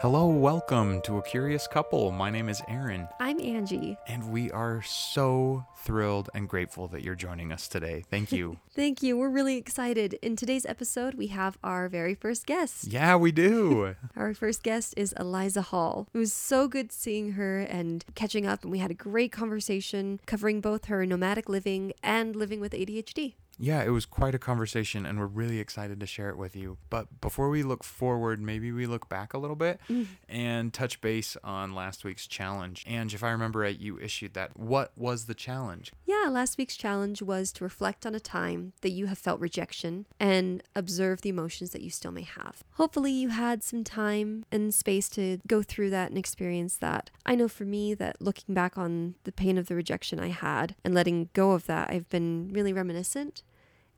Hello, welcome to A Curious Couple. My name is Aaron, I'm Angie. and we are so thrilled and grateful that you're joining us today. Thank you. Thank you. We're really excited. In today's episode, we have our very first guest. yeah, we do. Our first guest is Eliza Hall. It was so good seeing her and catching up, and we had a great conversation covering both her nomadic living and living with ADHD. Yeah, it was quite a conversation, and we're really excited to share it with you. But before we look forward, maybe we look back a little bit mm. and touch base on last week's challenge. Ange, if I remember right, you issued that. What was the challenge? Yeah, last week's challenge was to reflect on a time that you have felt rejection and observe the emotions that you still may have. Hopefully, you had some time and space to go through that and experience that. I know for me that looking back on the pain of the rejection I had and letting go of that, I've been really reminiscent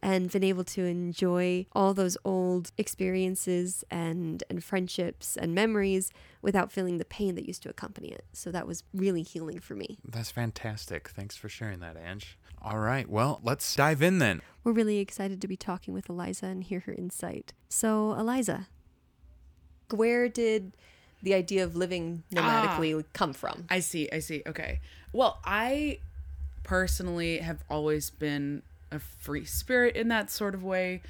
and been able to enjoy all those old experiences and and friendships and memories without feeling the pain that used to accompany it. So that was really healing for me. That's fantastic. Thanks for sharing that, Ange. All right, well, let's dive in then. We're really excited to be talking with Eliza and hear her insight. So, Eliza, where did the idea of living nomadically ah. come from? I see. I see. Okay. Well, I personally have always been a free spirit in that sort of way.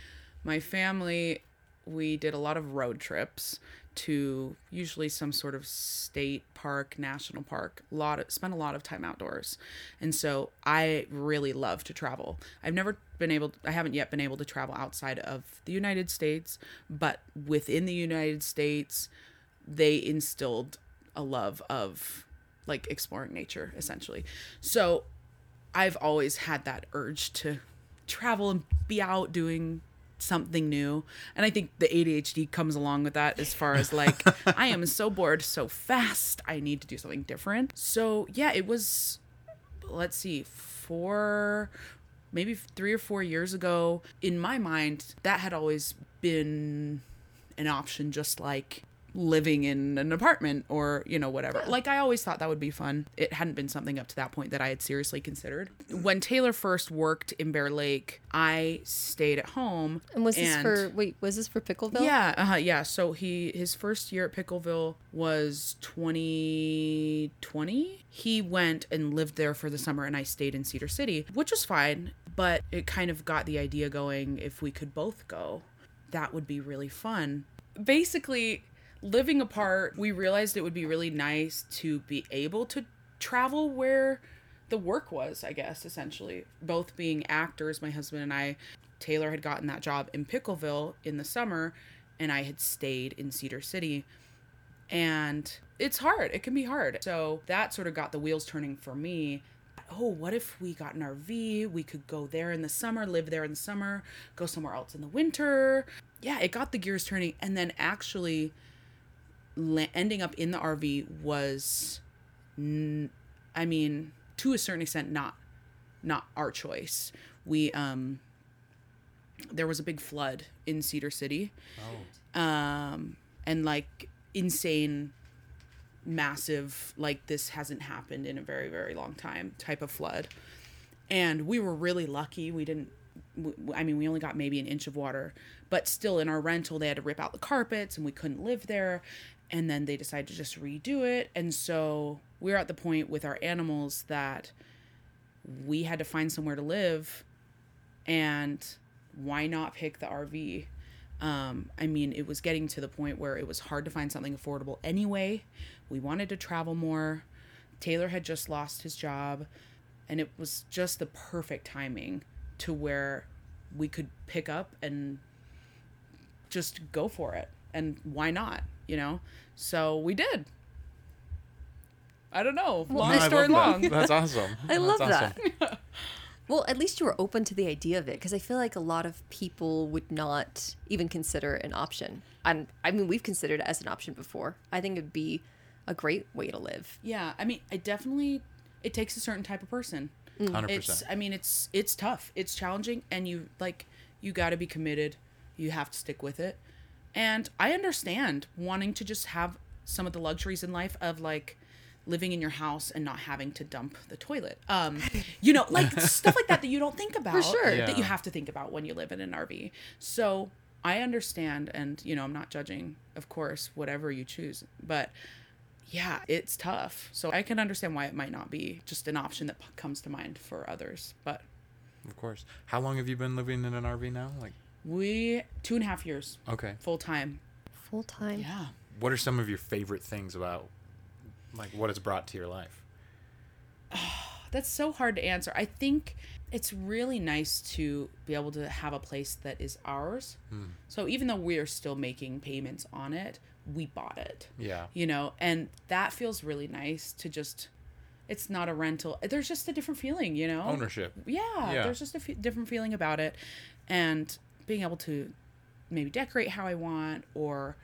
My family, we did a lot of road trips to usually some sort of state park, national park. A lot of spent a lot of time outdoors, and so I really love to travel. I've never been able. I haven't yet been able to travel outside of the United States, but within the United States, they instilled a love of like exploring nature essentially. So I've always had that urge to travel and be out doing something new. And I think the ADHD comes along with that as far as like I am so bored so fast. I need to do something different. So, yeah, it was let's see, 4 maybe 3 or 4 years ago in my mind that had always been an option just like living in an apartment or you know whatever. Like i always thought that would be fun. It hadn't been something up to that point that i had seriously considered. When taylor first worked in bear lake i stayed at home And was this for wait, was this for Pickleville? yeah uh-huh, yeah. So he his first year at pickleville was 2020 he went and lived there for the summer and i stayed in cedar city which was fine but it kind of got the idea going if we could both go that would be really fun. Basically living apart we realized it would be really nice to be able to travel where the work was i guess essentially. Both being actors my husband and i taylor had gotten that job in pickleville in the summer and i had stayed in cedar city. And it's hard. It can be hard. So that sort of got the wheels turning for me. Oh what if we got an rv we could go there in the summer live there in the summer go somewhere else in the winter. Yeah it got the gears turning. And then actually la- ending up in the rv was n- i mean to a certain extent not not our choice. We um there was a big flood in cedar city. Um and like insane massive like this hasn't happened in a very very long time type of flood. And we were really lucky. We didn't i mean we only got maybe an inch of water but still in our rental they had to rip out the carpets and we couldn't live there and then they decided to just redo it and so we're at the point with our animals that we had to find somewhere to live and why not pick the rv um, I mean, it was getting to the point where it was hard to find something affordable anyway. We wanted to travel more. Taylor had just lost his job, and it was just the perfect timing to where we could pick up and just go for it. And why not? You know? So we did. I don't know. Long No, story long. that. That's awesome. I love awesome. that. well, at least you were open to the idea of it because I feel like a lot of people would not even consider it an option. And I mean, we've considered it as an option before. I think it'd be a great way to live. Yeah, I mean, it definitely it takes a certain type of person. Mm. 100%. It's I mean, it's it's tough. It's challenging and you like you got to be committed. You have to stick with it. And I understand wanting to just have some of the luxuries in life of like living in your house and not having to dump the toilet. Um, you know, like stuff like that that you don't think about For sure. that you have to think about when you live in an RV. So I understand, and you know, I'm not judging, of course, whatever you choose, but yeah, it's tough. So I can understand why it might not be just an option that p- comes to mind for others. But Of course. How long have you been living in an RV now? Like, we two and a half years okay. full time. Full time. Yeah. What are some of your favorite things about, like, what it's brought to your life? That's so hard to answer. I think it's really nice to be able to have a place that is ours. Hmm. So even though we are still making payments on it, we bought it. Yeah. You know, and that feels really nice to just it's not a rental. There's just a different feeling, you know. Ownership. Yeah, Yeah. there's just a f- different feeling about it and being able to maybe decorate how I want or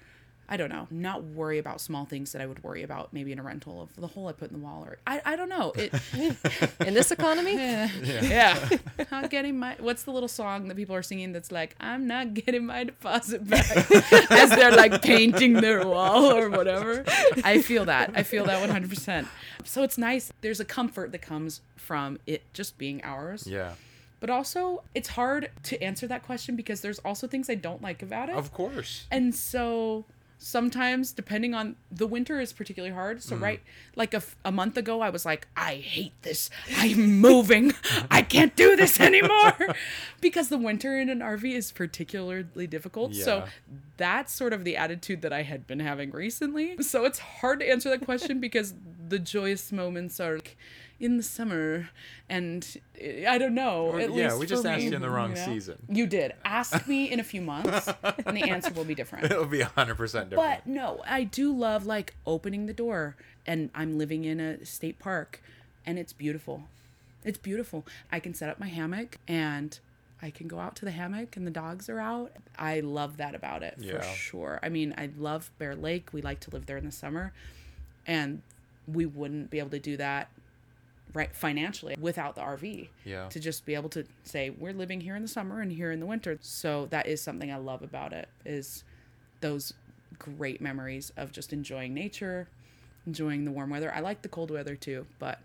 I don't know, not worry about small things that I would worry about maybe in a rental of the hole I put in the wall or I, I don't know. It In this economy, yeah. Not getting my what's the little song that people are singing that's like, I'm not getting my deposit back as they're like painting their wall or whatever. I feel that. I feel that one hundred percent. So it's nice. There's a comfort that comes from it just being ours. Yeah. But also it's hard to answer that question because there's also things I don't like about it. Of course. And so sometimes depending on the winter is particularly hard. So mm. right like a, a month ago i was like i hate this. I'm moving. I can't do this anymore. Because the winter in an rv is particularly difficult. Yeah. so that's sort of the attitude that i had been having recently. So it's hard to answer that question because the joyous moments are like, in the summer and eh, i don't know Or- yeah, we just asked me, you in the wrong know? season. you did ask me in a few months and the answer will be different It'll be 100% different. but no, I do love like opening the door and I'm living in a state park and it's beautiful. It's beautiful. I can set up my hammock and I can go out to the hammock and the dogs are out. I love that about it Yeah. for sure. I mean, I love Bear Lake. We like to live there in the summer and we wouldn't be able to do that right financially without the RV Yeah. to just be able to say we're living here in the summer and here in the winter. So that is something I love about it is those great memories of just enjoying nature, enjoying the warm weather. I like the cold weather too, but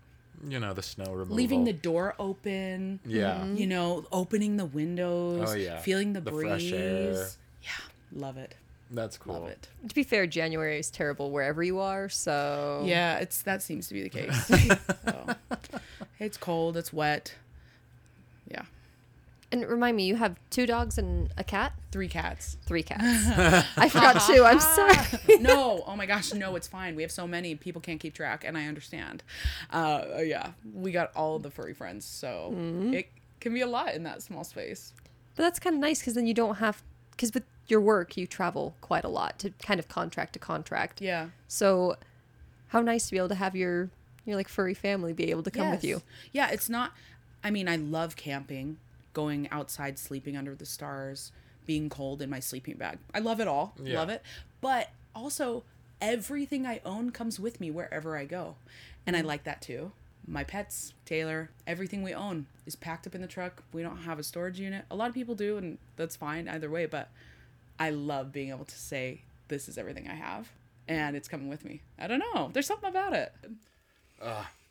you know, the snow removal. leaving the door open, Yeah. Mm-hmm. you know, opening the windows, Oh, yeah. feeling the, The breeze. fresh air. Yeah, love it. That's cool. Love it. to be fair, January is terrible wherever you are. So Yeah, it's that seems to be the case. so, it's cold, it's wet. Yeah. And remind me, you have two dogs and a cat, Three cats. three cats. I forgot two. I'm sorry. no, oh my gosh, no, it's fine. We have so many, people can't keep track, and I understand. Uh, yeah, we got all the furry friends, so it can be a lot in that small space. But that's kind of nice because then you don't have because with your work you travel quite a lot to kind of contract to contract. Yeah, So how nice to be able to have your your like furry family be able to come with you. Yeah, it's not. I mean, I love camping, going outside, sleeping under the stars, being cold in my sleeping bag. I love it all. Yeah. Love it. But also, everything I own comes with me wherever I go. And I mm. like that too. My pets, Taylor, everything we own is packed up in the truck. We don't have a storage unit. A lot of people do, and that's fine either way. But I love being able to say, this is everything I have. And it's coming with me. I don't know. There's something about it.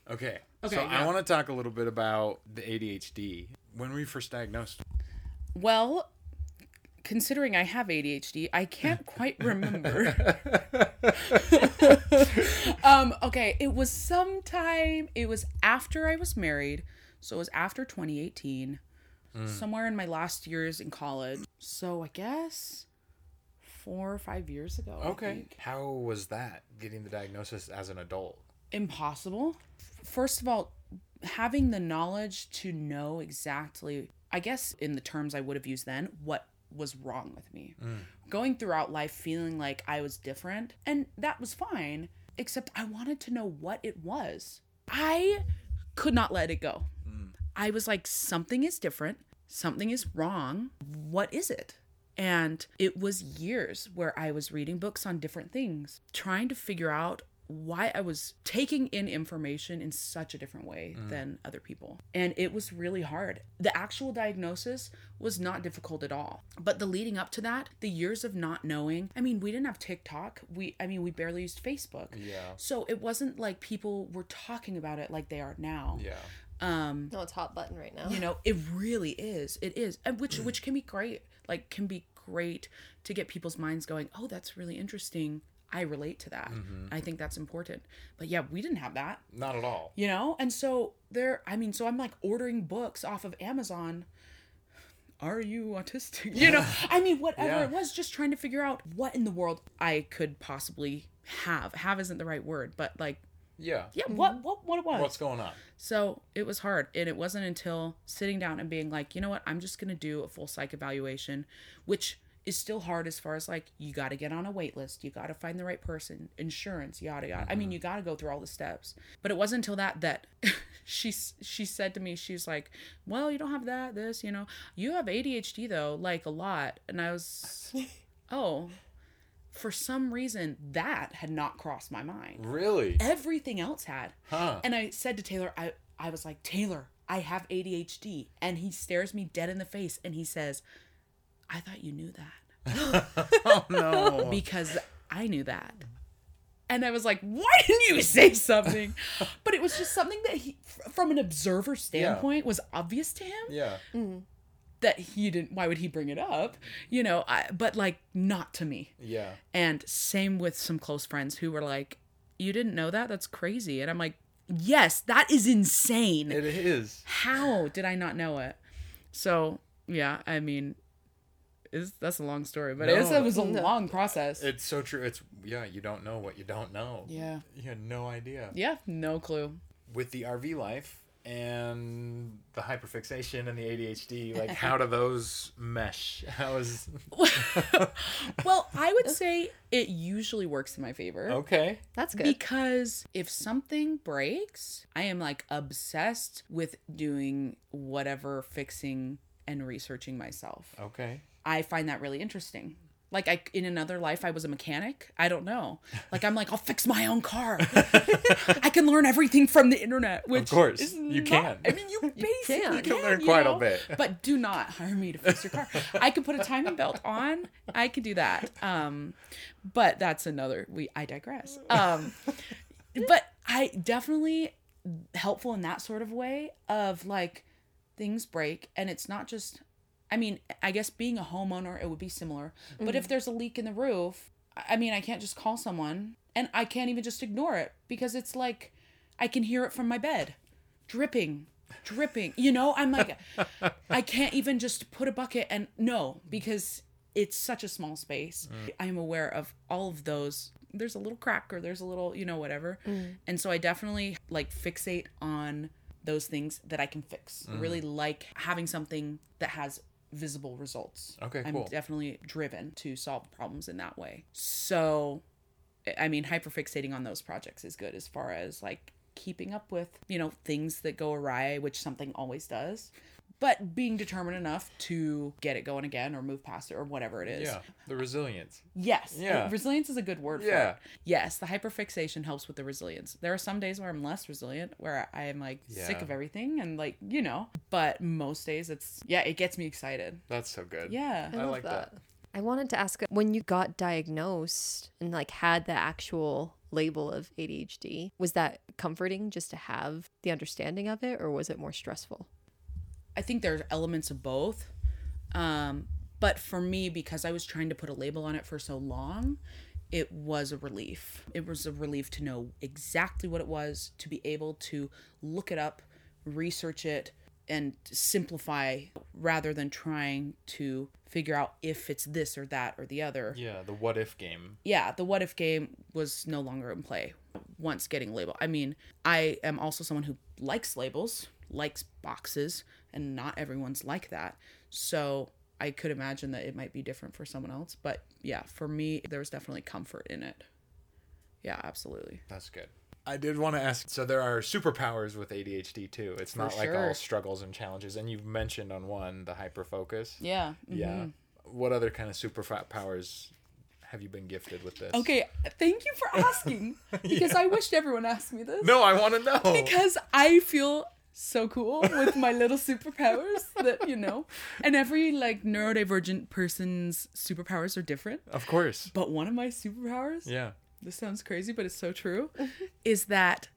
Okay. Okay, so yeah. I want to talk a little bit about the ADHD. When were you first diagnosed? Well, considering I have ADHD, I can't quite remember. um, okay, it was sometime, it was after I was married. So it was after 2018, somewhere in my last years in college. So I guess four or five years ago. Think. How was that getting the diagnosis as an adult? Impossible. First of all, having the knowledge to know exactly, I guess in the terms I would have used then, what was wrong with me. Mm. Going throughout life feeling like I was different, and that was fine, except I wanted to know what it was. I could not let it go. Mm. I was like, something is different, something is wrong. What is it? And it was years where I was reading books on different things, trying to figure out why I was taking in information in such a different way mm. than other people. And it was really hard. The actual diagnosis was not difficult at all. But the leading up to that, the years of not knowing, I mean, we didn't have TikTok. We I mean, we barely used Facebook. Yeah. So it wasn't like people were talking about it like they are now. Yeah. Um, no, it's hot button right now. You know, it really is. It is. And which mm. which can be great. Like can be great to get people's minds going, oh, that's really interesting. I relate to that. Mm-hmm. I think that's important. But yeah, we didn't have that, Not at all. you know? And so there, I mean, so I'm like ordering books off of Amazon. Are you autistic? You know, I mean, whatever Yeah. it was, just trying to figure out what in the world I could possibly have. Have isn't the right word, but like, Yeah. yeah, what, what, what it was. What's going on? So it was hard. And it wasn't until sitting down and being like, you know what, I'm just going to do a full psych evaluation, which is still hard as far as like, you got to get on a wait list. You got to find the right person, insurance, yada, yada. I mean, mm-hmm. you got to go through all the steps. But it wasn't until that that she, she said to me, she's like, well, you don't have that, this, you know, you have ADHD though, like a lot. And I was, oh, for some reason that had not crossed my mind Really? everything else had. Huh. And I said to Taylor, I, I was like, Taylor, I have ADHD. And he stares me dead in the face and he says, I thought you knew that oh no. because I knew that. And I was like, why didn't you say something? But it was just something that he, from an observer standpoint, was obvious to him yeah. Mm-hmm. that he didn't, why would he bring it up? You know, I, but like not to me. Yeah. And same with some close friends who were like, You didn't know that? That's crazy. And I'm like, Yes, that is insane. It is. How did I not know it? So, yeah, I mean, is that's a long story, but it's, it was a long process. It's so true. It's yeah, you don't know what you don't know. yeah. You had no idea. Yeah, no clue. With the RV life and the hyperfixation and the ADHD, like how do those mesh? How is Well, I would say it usually works in my favor. Okay. That's good. Because if something breaks, I am like obsessed with doing whatever fixing and researching myself. Okay. I find that really interesting. Like I in another life I was a mechanic. I don't know. Like I'm like I'll fix my own car. I can learn everything from the internet, which course, is you not- can. I mean, you basically can. can, You can learn you quite a bit. But do not hire me to fix your car. I could put a timing belt on. I could do that. Um, but that's another. We I digress. Um, but I definitely helpful in that sort of way of like things break and it's not just I mean, I guess being a homeowner it would be similar. But if mm-hmm. there's a leak in the roof, I mean, I can't just call someone and I can't even just ignore it because it's like I can hear it from my bed. Dripping, dripping. You know, I'm like I can't even just put a bucket and no, because it's such a small space. Mm. I am aware of all of those. There's a little crack or there's a little, you know, whatever. Mm. And so I definitely like fixate on those things that I can fix. I Really mm. like having something that has visible results. Okay, I'm cool. definitely driven to solve problems in that way. So I mean, hyperfixating on those projects is good as far as like keeping up with, you know, things that go awry, which something always does. But being determined enough to get it going again or move past it or whatever it is. Yeah. The resilience. Yes. Yeah. Resilience is a good word for Yeah. it. Yes, the hyperfixation helps with the resilience. There are some days where I'm less resilient, where I am like sick of everything and like, you know, but most days it's, yeah, it gets me excited. That's so good. Yeah. I love like that. I wanted to ask when you got diagnosed and like had the actual label of ADHD, was that comforting just to have the understanding of it or was it more stressful? I think there's elements of both. Um, but for me, because I was trying to put a label on it for so long, it was a relief. It was a relief to know exactly what it was, to be able to look it up, research it, and simplify rather than trying to figure out if it's this or that or the other. Yeah, the what if game. Yeah, the what if game was no longer in play once getting label. I mean, I am also someone who likes labels, likes boxes, and not everyone's like that. So I could imagine that it might be different for someone else. But yeah, for me, there was definitely comfort in it. Yeah, absolutely. That's good. I did want to ask so there are superpowers with ADHD too. It's not like all struggles and challenges. And you've mentioned on one the hyperfocus. Yeah. Yeah. Mm-hmm. What other kind of superpowers have you been gifted with this? Okay, thank you for asking because I wished everyone asked me this. No, I want to know. because I feel so cool with my little superpowers that you know and every like neurodivergent person's superpowers are different of course. but one of my superpowers Yeah. this sounds crazy but it's so true is that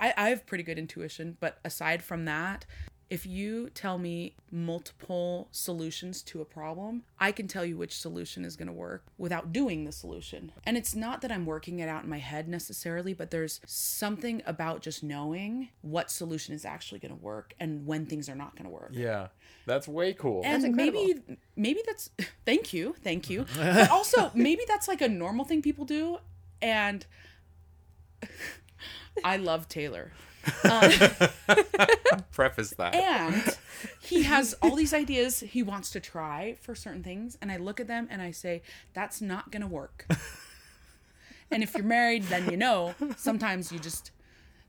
I, I have pretty good intuition but aside from that if you tell me multiple solutions to a problem, I can tell you which solution is going to work without doing the solution. And it's not that I'm working it out in my head necessarily, but there's something about just knowing what solution is actually going to work and when things are not going to work. Yeah. That's way cool. And incredible. maybe maybe that's thank you, thank you. But also maybe that's like a normal thing people do and I love Taylor. Preface that. And he has all these ideas he wants to try for certain things and I look at them and I say that's not going to work. and if you're married then you know sometimes you just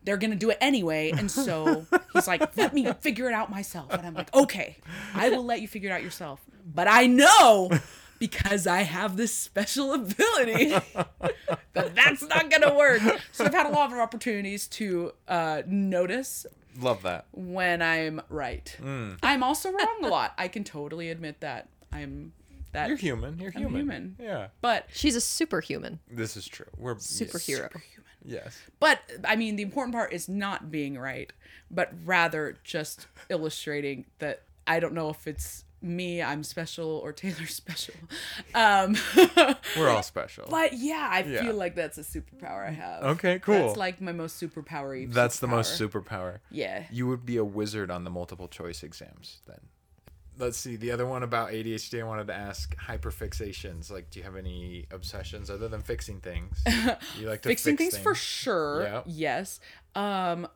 they're going to do it anyway and so he's like let me figure it out myself and I'm like okay I will let you figure it out yourself but I know because I have this special ability that that's not going to work. So I've had a lot of opportunities to uh, notice Love that. when I'm right. Hmm. I'm also wrong a lot. I can totally admit that. I'm that. You're human. You're I'm human. human. Yeah. But She's a superhuman. This is true. We're Superhero. Yes. but I mean the important part is not being right, but rather just illustrating that I don't know if it's me I'm special or Taylor special. Um We're all special. but yeah, I Yeah. feel like that's a superpower I have. Okay, cool. That's like my most superpower. That's the most superpower. superpower. Yeah. You would be a wizard on the multiple choice exams then. Let's see. The other one about ADHD, I wanted to ask hyperfixations. Like, do you have any obsessions other than fixing things? You like to fixing fix things, for sure. Yeah. Yes. Um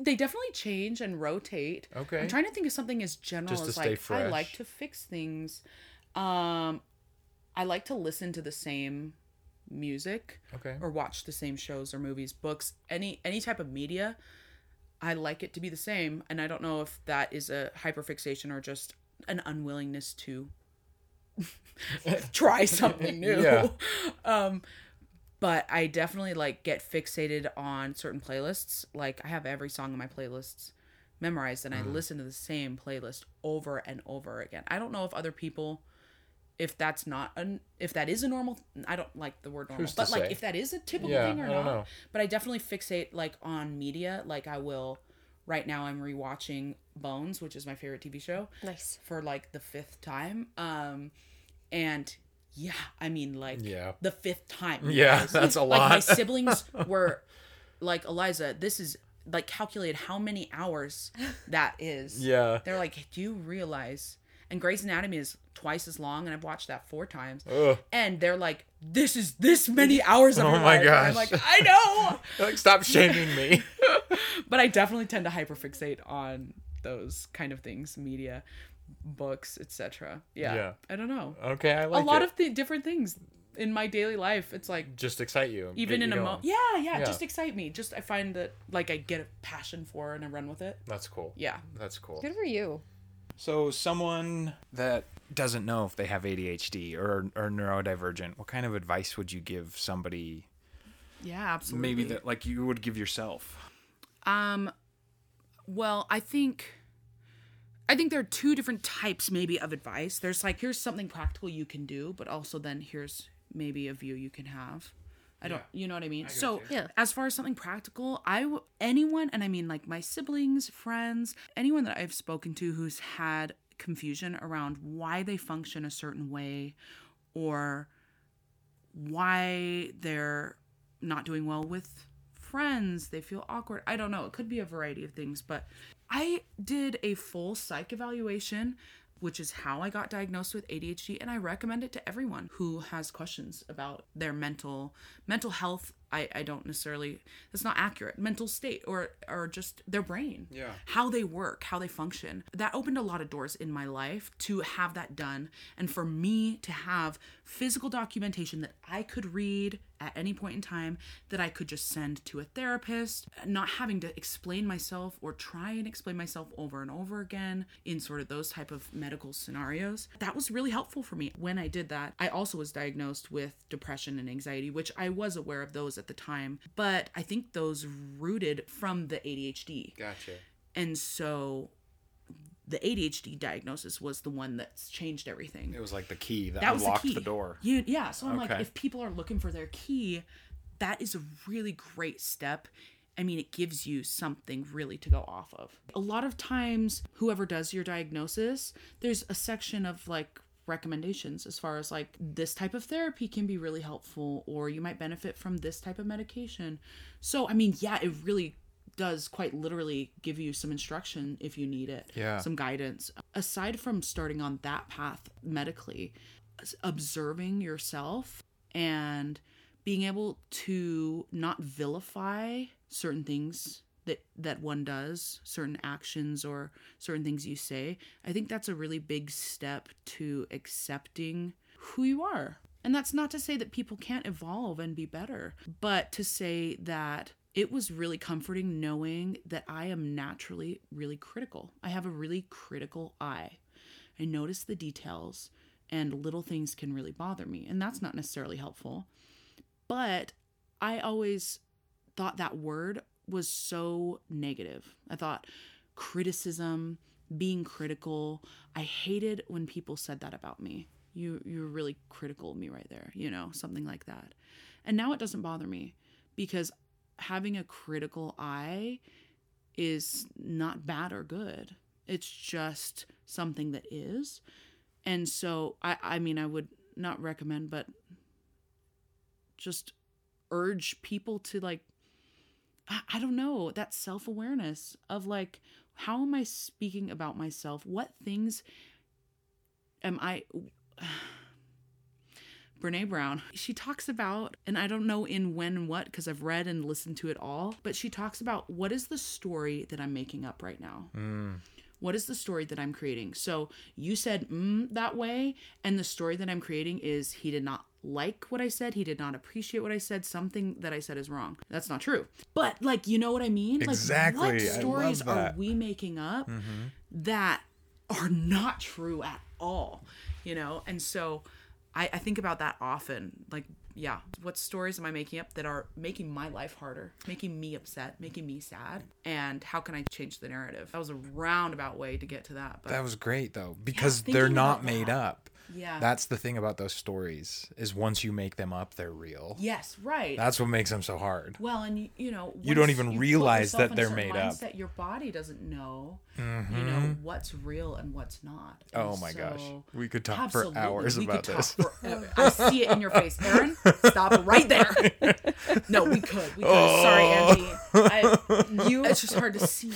they definitely change and rotate. Okay. I'm trying to think of something as general Just as like I like to fix things. Um I like to listen to the same music Okay. or watch the same shows or movies, books, any any type of media. I like it to be the same and I don't know if that is a hyperfixation or just an unwillingness to try something new. Yeah. Um but I definitely like get fixated on certain playlists. Like I have every song in my playlists memorized and I Mm. listen to the same playlist over and over again. I don't know if other people if that's not an if that is a normal I don't like the word normal, Who's but like say? if that is a typical Yeah, thing or I don't not. know. But I definitely fixate like on media. Like I will right now I'm rewatching Bones, which is my favorite TV show Nice. for like the fifth time. Um, and yeah, I mean like Yeah. the fifth time. Yeah, guys. that's a Like my siblings were like Eliza. This is like calculated how many hours that is. Yeah. They're like, do you realize? And Grey's Anatomy is twice as long, and I've watched that four times. Ugh. And they're like, this is this many hours of Oh my life. And I'm like, I know. Like, stop shaming me. but I definitely tend to hyperfixate on those kind of things, media, books, etc. Yeah. Yeah. I don't know. Okay, I like a lot it. of th- different things in my daily life. It's like just excite you. even in you a mo going. yeah, yeah, Yeah. just excite me. Just I find that like I get a passion for and I run with it. That's cool. Yeah. That's cool. Good for you. So, someone that doesn't know if they have ADHD or or neurodivergent, what kind of advice would you give somebody? Yeah, absolutely. Maybe that like you would give yourself. Um, well, I think, I think there are two different types maybe of advice. There's like here's something practical you can do, but also then here's maybe a view you can have. I don't, you know what I mean. so. Yeah. as far as something practical, I w- anyone, and I mean like my siblings, friends, anyone that I've spoken to who's had confusion around why they function a certain way, or why they're not doing well with friends, they feel awkward. I don't know. It could be a variety of things, but I did a full psych evaluation, which is how I got diagnosed with ADHD, and I recommend it to everyone who has questions about their mental mental health. I, I don't necessarily that's not accurate. Mental state or or just their brain. Yeah. How they work, how they function. That opened a lot of doors in my life to have that done and for me to have physical documentation that I could read at any point in time that I could just send to a therapist, not having to explain myself or try and explain myself over and over again in sort of those type of medical scenarios. That was really helpful for me. When I did that, I also was diagnosed with depression and anxiety, which I was aware of those at the time, but I think those rooted from the ADHD. Gotcha. And so the ADHD diagnosis was the one that's changed everything It was like the key that, that was the key. the, door. You, yeah. So I'm like, if people are looking for their key, that is a really great step. I mean, it gives you something really to go off of. A lot of times, whoever does your diagnosis, there's a section of like recommendations as far as like this type of therapy can be really helpful or you might benefit from this type of medication. So, I mean, yeah, it really does quite literally give you some instruction if you need it, Yeah. some guidance. Aside from starting on that path medically, observing yourself and being able to not vilify certain things that that one does certain actions or certain things you say i think that's a really big step to accepting who you are and that's not to say that people can't evolve and be better but to say that it was really comforting knowing that i am naturally really critical i have a really critical eye i notice the details and little things can really bother me and that's not necessarily helpful but I always thought that word was so negative. I thought criticism, being critical, I hated when people said that about me. You you're really critical of me right there, you know, something like that. And now it doesn't bother me because having a critical eye is not bad or good. It's just something that is. And so I I mean I would not recommend but just urge people to like I, I don't know that self-awareness of like how am i speaking about myself what things am i Brene Brown, she talks about, and I don't know in when and what because I've read and listened to it all, but she talks about what is the story that I'm making up right now? What is the story that I'm creating? So you said mm, that way, and the story that I'm creating is he did not like what I said. He did not appreciate what I said. Something that I said is wrong. That's not true. But like, you know what I mean? Exactly. Like, what stories are we making up that are not true at all? You know, and so I, I think about that often. Like, yeah, what stories am I making up that are making my life harder, making me upset, making me sad? And how can I change the narrative? That was a roundabout way to get to that. But That was great though, because thinking they're not made that. up. Yeah. That's the thing about those stories is once you make them up, they're real. yes, right. That's what makes them so hard. well, and you, you know, You don't even put realize that they're made up. Mm-hmm. Your body doesn't know, you know, what's real and what's not. And Oh my gosh. We could talk Absolutely. for hours we about this. Forever. I see it in your face, Aaron. Stop right there. No, we could. We could. Oh. Sorry, Angie. I, you. It's just hard to see.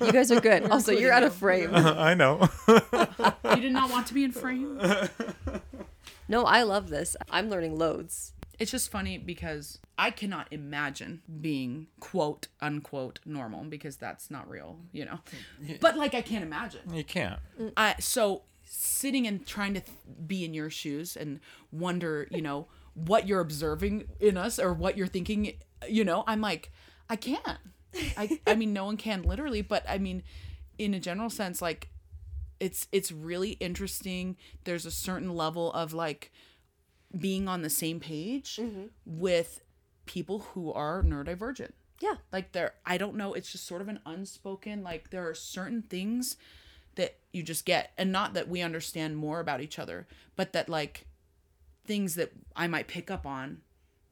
You guys are good. also, you're out of including frame. I know. You did not want to be in frame. No, I love this. I'm learning loads. It's just funny because I cannot imagine being quote unquote normal because that's not real, you know. But like I can't imagine. you can't. Mm. I so sitting and trying to th- be in your shoes and wonder, you know, what you're observing in us or what you're thinking, you know, I'm like, I can't. I I mean, no one can literally, but I mean, in a general sense, like, it's it's really interesting. There's a certain level of like being on the same page mm-hmm. with people who are neurodivergent Yeah. like there i don't know it's just sort of an unspoken like there are certain things that you just get and not that we understand more about each other but that like things that i might pick up on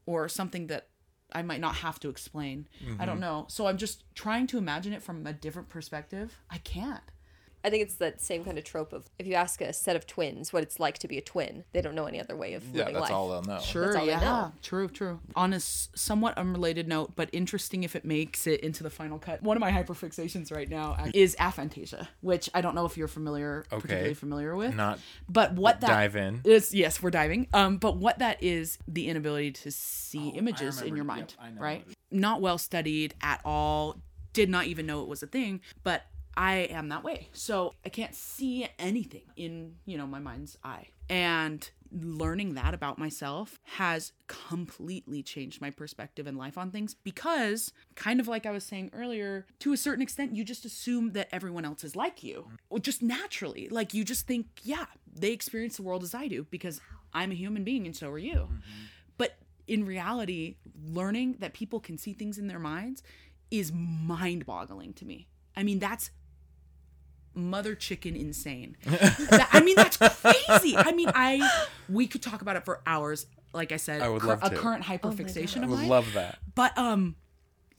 or something that i might not have to explain. I don't mm-hmm. know. So i'm just trying to imagine it from a different perspective. I can't I think it's that same kind of trope of if you ask a set of twins what it's like to be a twin, they don't know any other way of Yeah, living that's life. all they'll know. Sure, all yeah. True, true. On a s- somewhat unrelated note, but interesting if it makes it into the final cut. One of my hyperfixations right now is aphantasia, which I don't know if you're familiar, particularly familiar with. Not But what that dive in. is, yes, we're diving. Um, but what that is, the inability to see Oh, images in your mind, I know right? Not well studied at all. Did not even know it was a thing, but I am that way. So I can't see anything in, you know, my mind's eye. And learning that about myself has completely changed my perspective and life on things because kind of like I was saying earlier, to a certain extent you just assume that everyone else is like you. Just naturally. Like you just think, yeah, they experience the world as I do because I'm a human being and so are you. Mm-hmm. But in reality, learning that people can see things in their minds is mind boggling to me. I mean, that's mother chicken insane. That- I mean, that's crazy. I mean, I we could talk about it for hours. Like I said, I would cur- love a to. current hyperfixation I of would mine. love that. But um,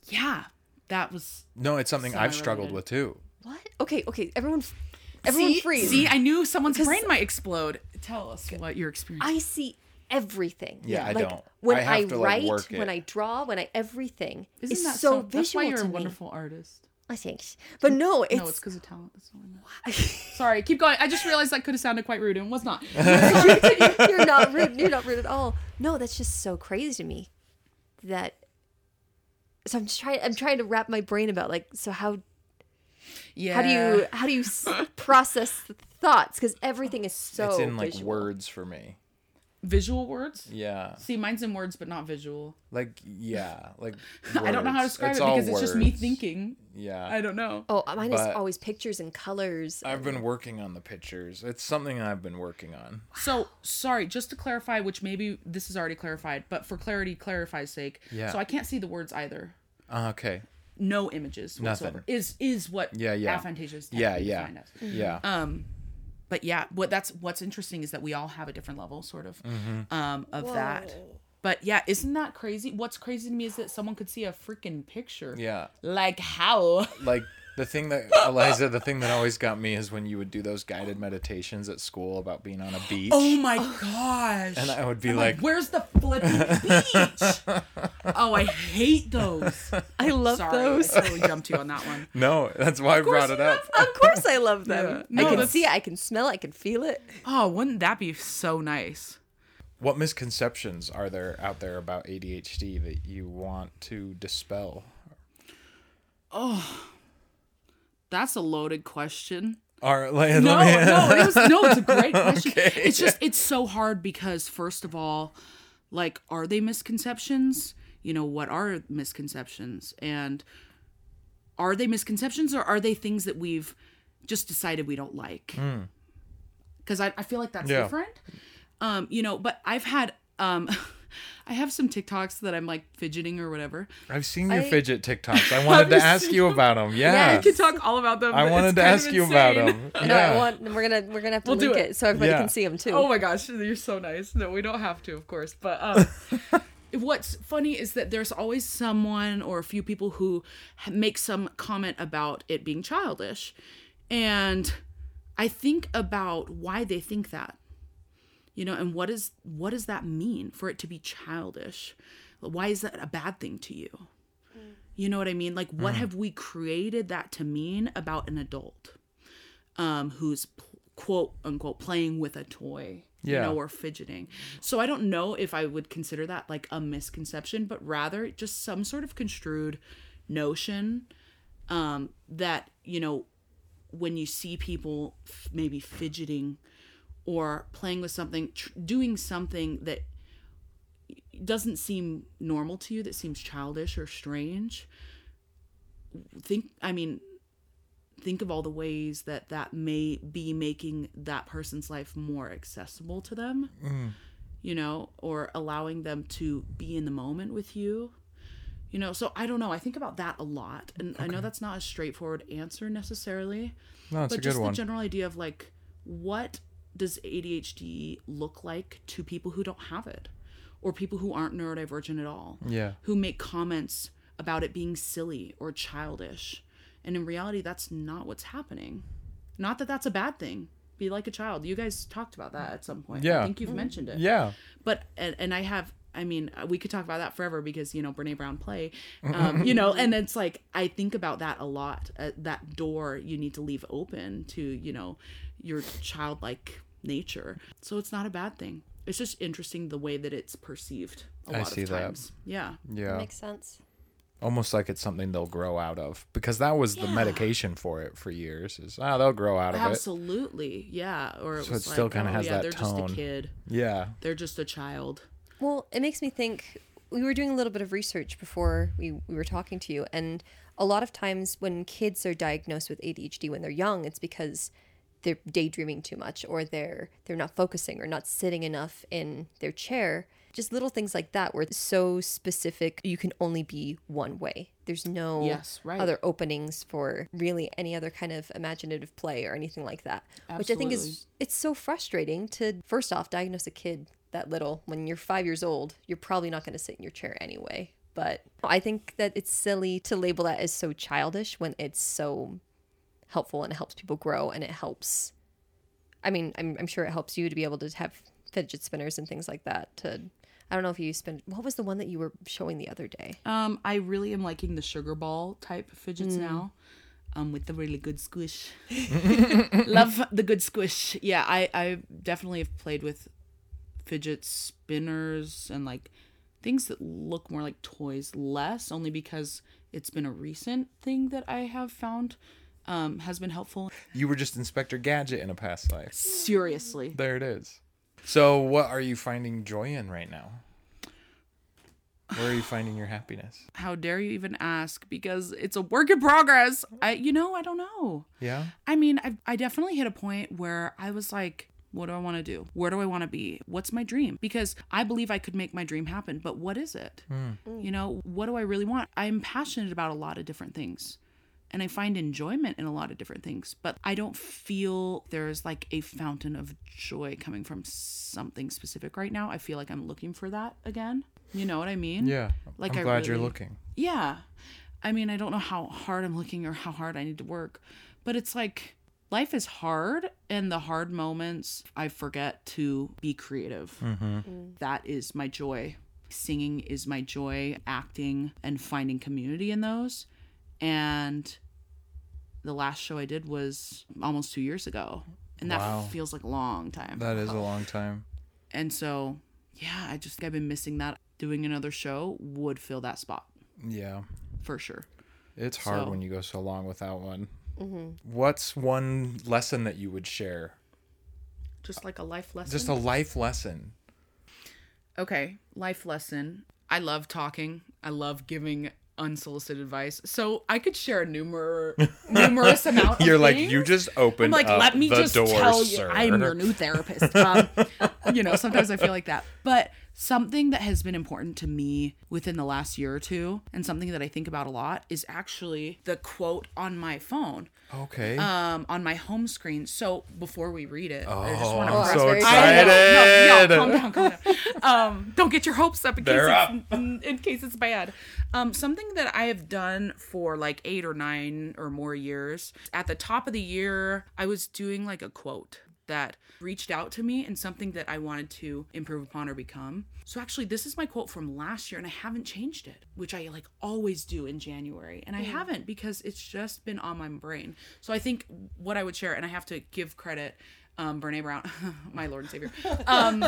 yeah, that was. No, it's something I've struggled with too. What? Okay, okay. Everyone, everyone see, freeze. See, I knew someone's 'Cause- brain might explode. Tell us what your experience. I see everything. Yeah, I like, don't. When I I, have to, like, write, work when it. I draw, when I everything Isn't is that so, That's visual why you're to a me. wonderful artist. I think, but no, it's, no, it's because of talent. That's all I know. Sorry, keep going. I just realized that could have sounded quite rude and was not. you're not rude. You're not rude at all. No, that's just so crazy to me. That. So I'm just trying. I'm trying to wrap my brain about like. So how Yeah. how do you how do you s- process the thoughts? Because everything is so. it's in like visual. words for me. Visual words? Yeah. See, mine's in words, but not visual. Like yeah, like I don't know how to describe It's it all because it's just me thinking. Yeah. I don't know. Oh, mine is always pictures and colors. I've been working on the pictures. It's something I've been working on. So sorry, just to clarify, which maybe this is already clarified, but for clarity, clarify's sake. Yeah. So I can't see the words either. Uh, okay. No images Nothing. Is is what Yeah, yeah. aphantasia is Yeah, yeah. defined as. Yeah. Um, but yeah, what that's what's interesting is that we all have a different level, sort of, Mm-hmm. um, of that. But yeah, isn't that crazy? What's crazy to me is that someone could see a freaking picture. yeah. Like how? Like the thing that Eliza, the thing that always got me is when you would do those guided meditations at school about being on a beach. Oh my oh. gosh. And I would be I'm like, where's the flipping beach? oh, I hate those. I love Sorry, those. I totally jumped you on that one. no, that's why I brought it up. of course, I love them. Yeah. I can that's- see it. I can smell it. I can feel it. Oh, wouldn't that be so nice? What misconceptions are there out there about ADHD that you want to dispel? Oh, That's a loaded question. Or like, No, let no, it was no, it's a great question. Okay. It's just it's so hard because first of all, like are they misconceptions? You know, what are misconceptions? And are they misconceptions or are they things that we've just decided we don't like? Because I, I feel like that's Yeah. different. Um, you know, but I've had um I have some TikToks that I'm like fidgeting or whatever. I've seen your I- fidget TikToks. I wanted to ask you about them. Yeah. Yes. I could talk all about them. I wanted to ask you about insane. them. No, I Yeah. want. We're gonna we're gonna have to We'll do link it. it. so everybody Yeah. can see them too. Oh my gosh, you're so nice. No, we don't have to, of course. But um, what's funny is that there's always someone or a few people who make some comment about it being childish. And I think about why they think that. You know, and what is what does that mean for it to be childish? Why is that a bad thing to you? You know what I mean? Like what have we created that to mean about an adult? um, who's p- quote unquote playing with a toy, you know, or fidgeting. So I don't know if I would consider that like a misconception, but rather just some sort of construed notion um, that you know when you see people f- maybe fidgeting or playing with something, tr- doing something that doesn't seem normal to you, that seems childish or strange. Think, I mean, think of all the ways that that may be making that person's life more accessible to them mm. you know or allowing them to be in the moment with you you know so i don't know i think about that a lot and i know that's not a straightforward answer necessarily No, it's but a just good one. the general idea of like what does adhd look like to people who don't have it or people who aren't neurodivergent at all Yeah. who make comments about it being silly or childish. And in reality, that's not what's happening. Not that that's a bad thing. Be like a child. You guys talked about that at some point. Yeah. I think you've mentioned it. Yeah. But, and, and I have, I mean, uh, we could talk about that forever because, you know, Brene Brown play, um, you know, and it's like, I think about that a lot. Uh, that door you need to leave open to, you know, your childlike nature. So it's not a bad thing. It's just interesting the way that it's perceived a I lot see of that. times. Yeah. Yeah. makes sense. Almost like it's something they'll grow out of because that was the medication for it for years. Is ah, they'll grow out of it. Absolutely, yeah. Or it So was it still like, kinda oh, has yeah, that they're just tone. a kid. Yeah. They're just a child. Well, it makes me think. We were doing a little bit of research before we, we were talking to you, and a lot of times when kids are diagnosed with ADHD when they're young, it's because they're daydreaming too much, or they're they're not focusing, or not sitting enough in their chair. Just little things like that, where it's so specific, you can only be one way. There's no Yes, right. other openings for really any other kind of imaginative play or anything like that. Which I think is it's so frustrating to first off diagnose a kid that little when you're five years old you're probably not going to sit in your chair anyway But I think that it's silly to label that as so childish when it's so helpful and it helps people grow and it helps. I mean, I'm, I'm sure it helps you to be able to have fidget spinners and things like that. To I don't know if you spend. What was the one that you were showing the other day? Um, I really am liking the sugar ball type fidgets now. Um, with the really good squish. Love the good squish. Yeah, I I definitely have played with fidget spinners and like things that look more like toys less only because it's been a recent thing that I have found um has been helpful. You were just Inspector Gadget in a past life. Seriously. There it is. So, what are you finding joy in right now? Where are you finding your happiness? How dare you even ask because it's a work in progress. I you know, I don't know. Yeah. I mean, I, I definitely hit a point where I was like, what do I want to do? Where do I want to be? What's my dream? Because I believe I could make my dream happen, but what is it? You know, what do I really want? I'm passionate about a lot of different things and I find enjoyment in a lot of different things, but I don't feel there's like a fountain of joy coming from something specific right now. I feel like I'm looking for that again. You know what I mean? Yeah. Like I'm I glad you're looking. Yeah. I mean, I don't know how hard I'm looking or how hard I need to work, but it's like life is hard, and the hard moments, I forget to be creative. Mm-hmm. Mm. That is my joy. Singing is my joy, acting and finding community in those. And the last show I did was almost two years ago. And that Wow. feels like a long time. That is a long time. And so, yeah, I just, I've been missing that. Doing another show would fill that spot Yeah. for sure. It's hard So- when you go so long without one. Mm-hmm. What's one lesson that you would share? Just like a life lesson. Just a life lesson. okay, life lesson. I love talking. I love giving unsolicited advice. So I could share a numer numerous amount. Of You're like, things. you just opened. I'm like, let me just door, tell you, sir. I'm your new therapist. Um, you know, sometimes I feel like that. But something that has been important to me within the last year or two, and something that I think about a lot, is actually the quote on my phone, Okay. um, on my home screen. So before we read it, I just oh, want I'm to that's so know. No, excited. no, calm down, calm down. Um, don't get your hopes up in case They're it's, in case it's bad. Um, something that I have done for like eight or nine or more years. At the top of the year, I was doing like a quote that reached out to me and something that I wanted to improve upon or become. So actually this is my quote from last year and I haven't changed it, which I like always do in January. And I haven't because it's just been on my brain. So I think what I would share and I have to give credit um Brene Brown, my Lord and Savior. Um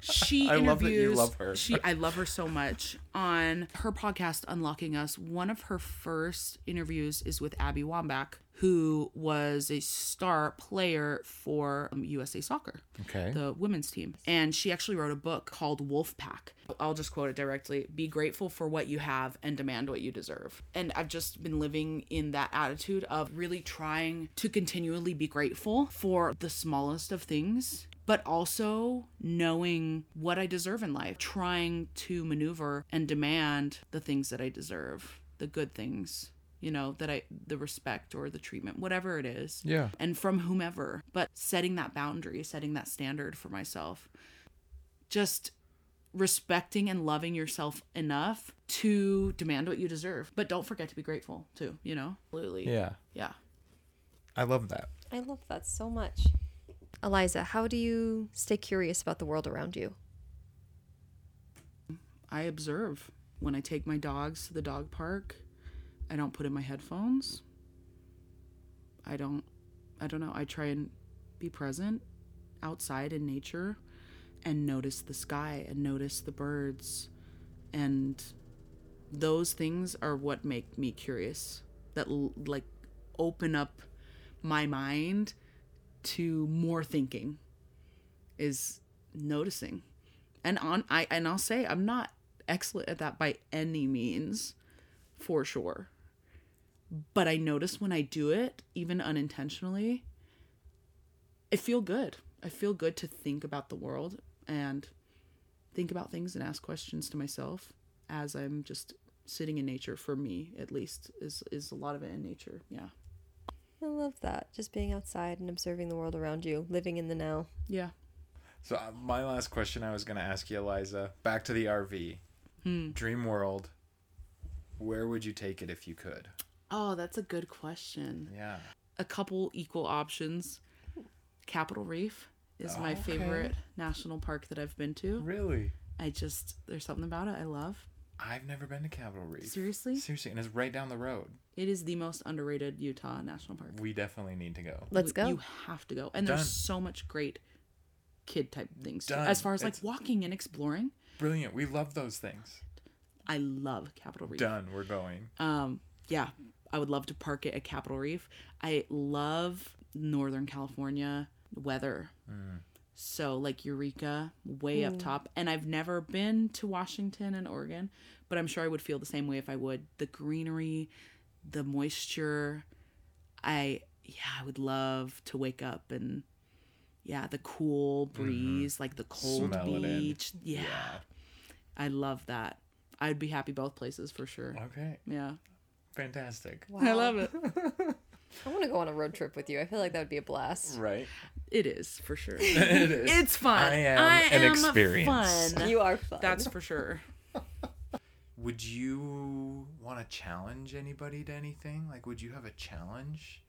she I interviews love that you love her. she I love her so much. On her podcast Unlocking Us, one of her first interviews is with Abby Wambach, who was a star player for um, USA Soccer, Okay. the women's team. And she actually wrote a book called Wolf Pack. I'll just quote it directly Be grateful for what you have and demand what you deserve. And I've just been living in that attitude of really trying to continually be grateful for the smallest of things. But also knowing what I deserve in life, trying to maneuver and demand the things that I deserve, the good things, you know, that I, the respect or the treatment, whatever it is yeah. and from whomever, but setting that boundary, setting that standard for myself. Just respecting and loving yourself enough to demand what you deserve, but don't forget to be grateful too, you know? Absolutely. Yeah. Yeah. I love that. I love that so much. Eliza, how do you stay curious about the world around you? I observe when I take my dogs to the dog park. I don't put in my headphones. I don't I don't know. I try and be present outside in nature and notice the sky and notice the birds and those things are what make me curious that like open up my mind to more thinking is noticing and on I and I'll say I'm not excellent at that by any means for sure but I notice when I do it even unintentionally I feel good I feel good to think about the world and think about things and ask questions to myself as I'm just sitting in nature for me at least is is a lot of it in nature yeah I love that. Just being outside and observing the world around you, living in the now. yeah So uh, my last question I was going to ask you, Eliza, back to the RV, Hmm. dream world. where would you take it if you could? Oh, that's a good question. Yeah. A couple equal options. Capitol Reef is my Okay. favorite national park that I've been to. Really? I just there's something about it I love. I've never been to Capitol Reef. Seriously? Seriously, and it's right down the road. It is the most underrated Utah national park. We definitely need to go. Let's go. You have to go. And Done. there's so much great kid type things too. Done. As far as like walking and exploring, Brilliant. We love those things. I love Capitol Reef. Done. We're going. Um, yeah, I would love to park it at Capitol Reef. I love Northern California weather. So like Eureka, way up mm. top, and I've never been to Washington and Oregon, but I'm sure I would feel the same way if I would. The greenery, the moisture, I yeah, I would love to wake up and yeah, the cool mm-hmm. breeze, like the cold Smell beach. Yeah. I love that. I'd be happy both places for sure. Okay. Yeah. Fantastic. I love it. I want to go on a road trip with you. I feel like that would be a blast. Right. It is for sure. it is. It's fun. I am an experience. Fun. You are fun. That's for sure. Would you want to challenge anybody to anything? Like, would you have a challenge?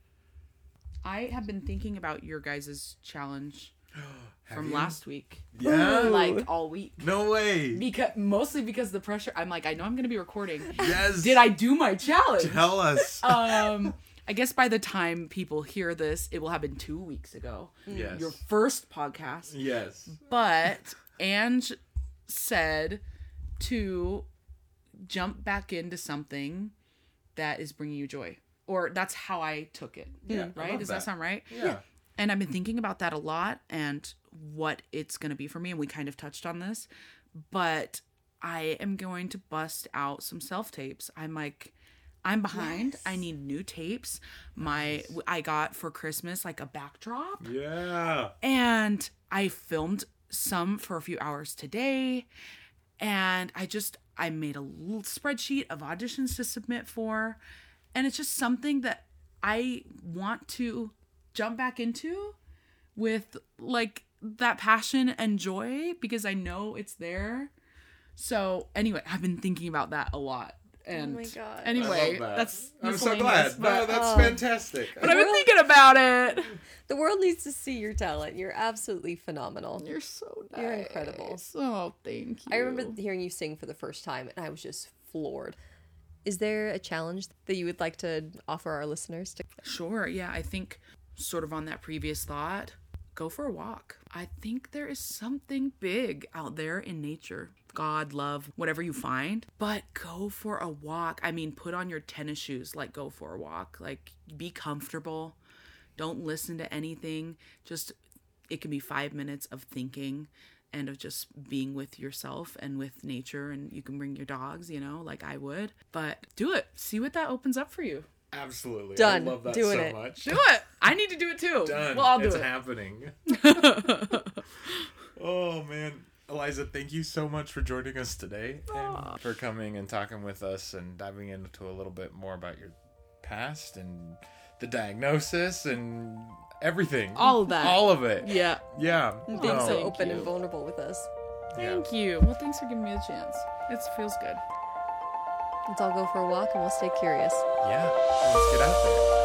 I have been thinking about your guys' challenge Have from you? last week, Yeah. like all week. No way. Because mostly because the pressure. I'm like, I know I'm gonna be recording. Yes. Did I do my challenge? Tell us. um, I guess by the time people hear this, it will have been two weeks ago. yes. Your first podcast. yes. But Ange said to jump back into something that is bringing you joy. Or that's how I took it. Yeah, Right? Does that. that. sound right? Yeah. And I've been thinking about that a lot and what it's going to be for me. And we kind of touched on this. But I am going to bust out some self tapes. I'm like, I'm behind. I need new tapes. My I got for Christmas like a backdrop Yeah. and I filmed some for a few hours today and I just I made a little spreadsheet of auditions to submit for and it's just something that I want to jump back into with like that passion and joy because I know it's there. So anyway, I've been thinking about that a lot. And oh my God. anyway, that's I'm so miscellaneous, glad. No, that's Oh. fantastic. but I've been thinking about it. The world needs to see your talent. You're absolutely phenomenal. You're so nice. You're incredible. Oh, thank you. I remember hearing you sing for the first time, and I was just floored. Is there a challenge that you would like to offer our listeners? To- Sure. Yeah. I think, sort of on that previous thought, go for a walk. I think there is something big out there in nature. God, love, whatever you find, but go for a walk. I mean, put on your tennis shoes, like, go for a walk. Like, be comfortable. Don't listen to anything. Just, it can be five minutes of thinking and of just being with yourself and with nature. And you can bring your dogs, you know, like I would. But do it. See what that opens up for you. Absolutely. Done. I love that Doing so it. much. Do it. I need to do it too. Done. Well, I'll do it's it. happening. oh man. Eliza, thank you so much for joining us today and ah. for coming and talking with us and diving into a little bit more about your past and the diagnosis and everything. All of that. All of it. yeah. Yeah. being No. so open you. and vulnerable with us. Yeah. Thank you. Well, thanks for giving me the chance. It feels good. Let's all go for a walk and we'll stay curious. Yeah. Let's get out there.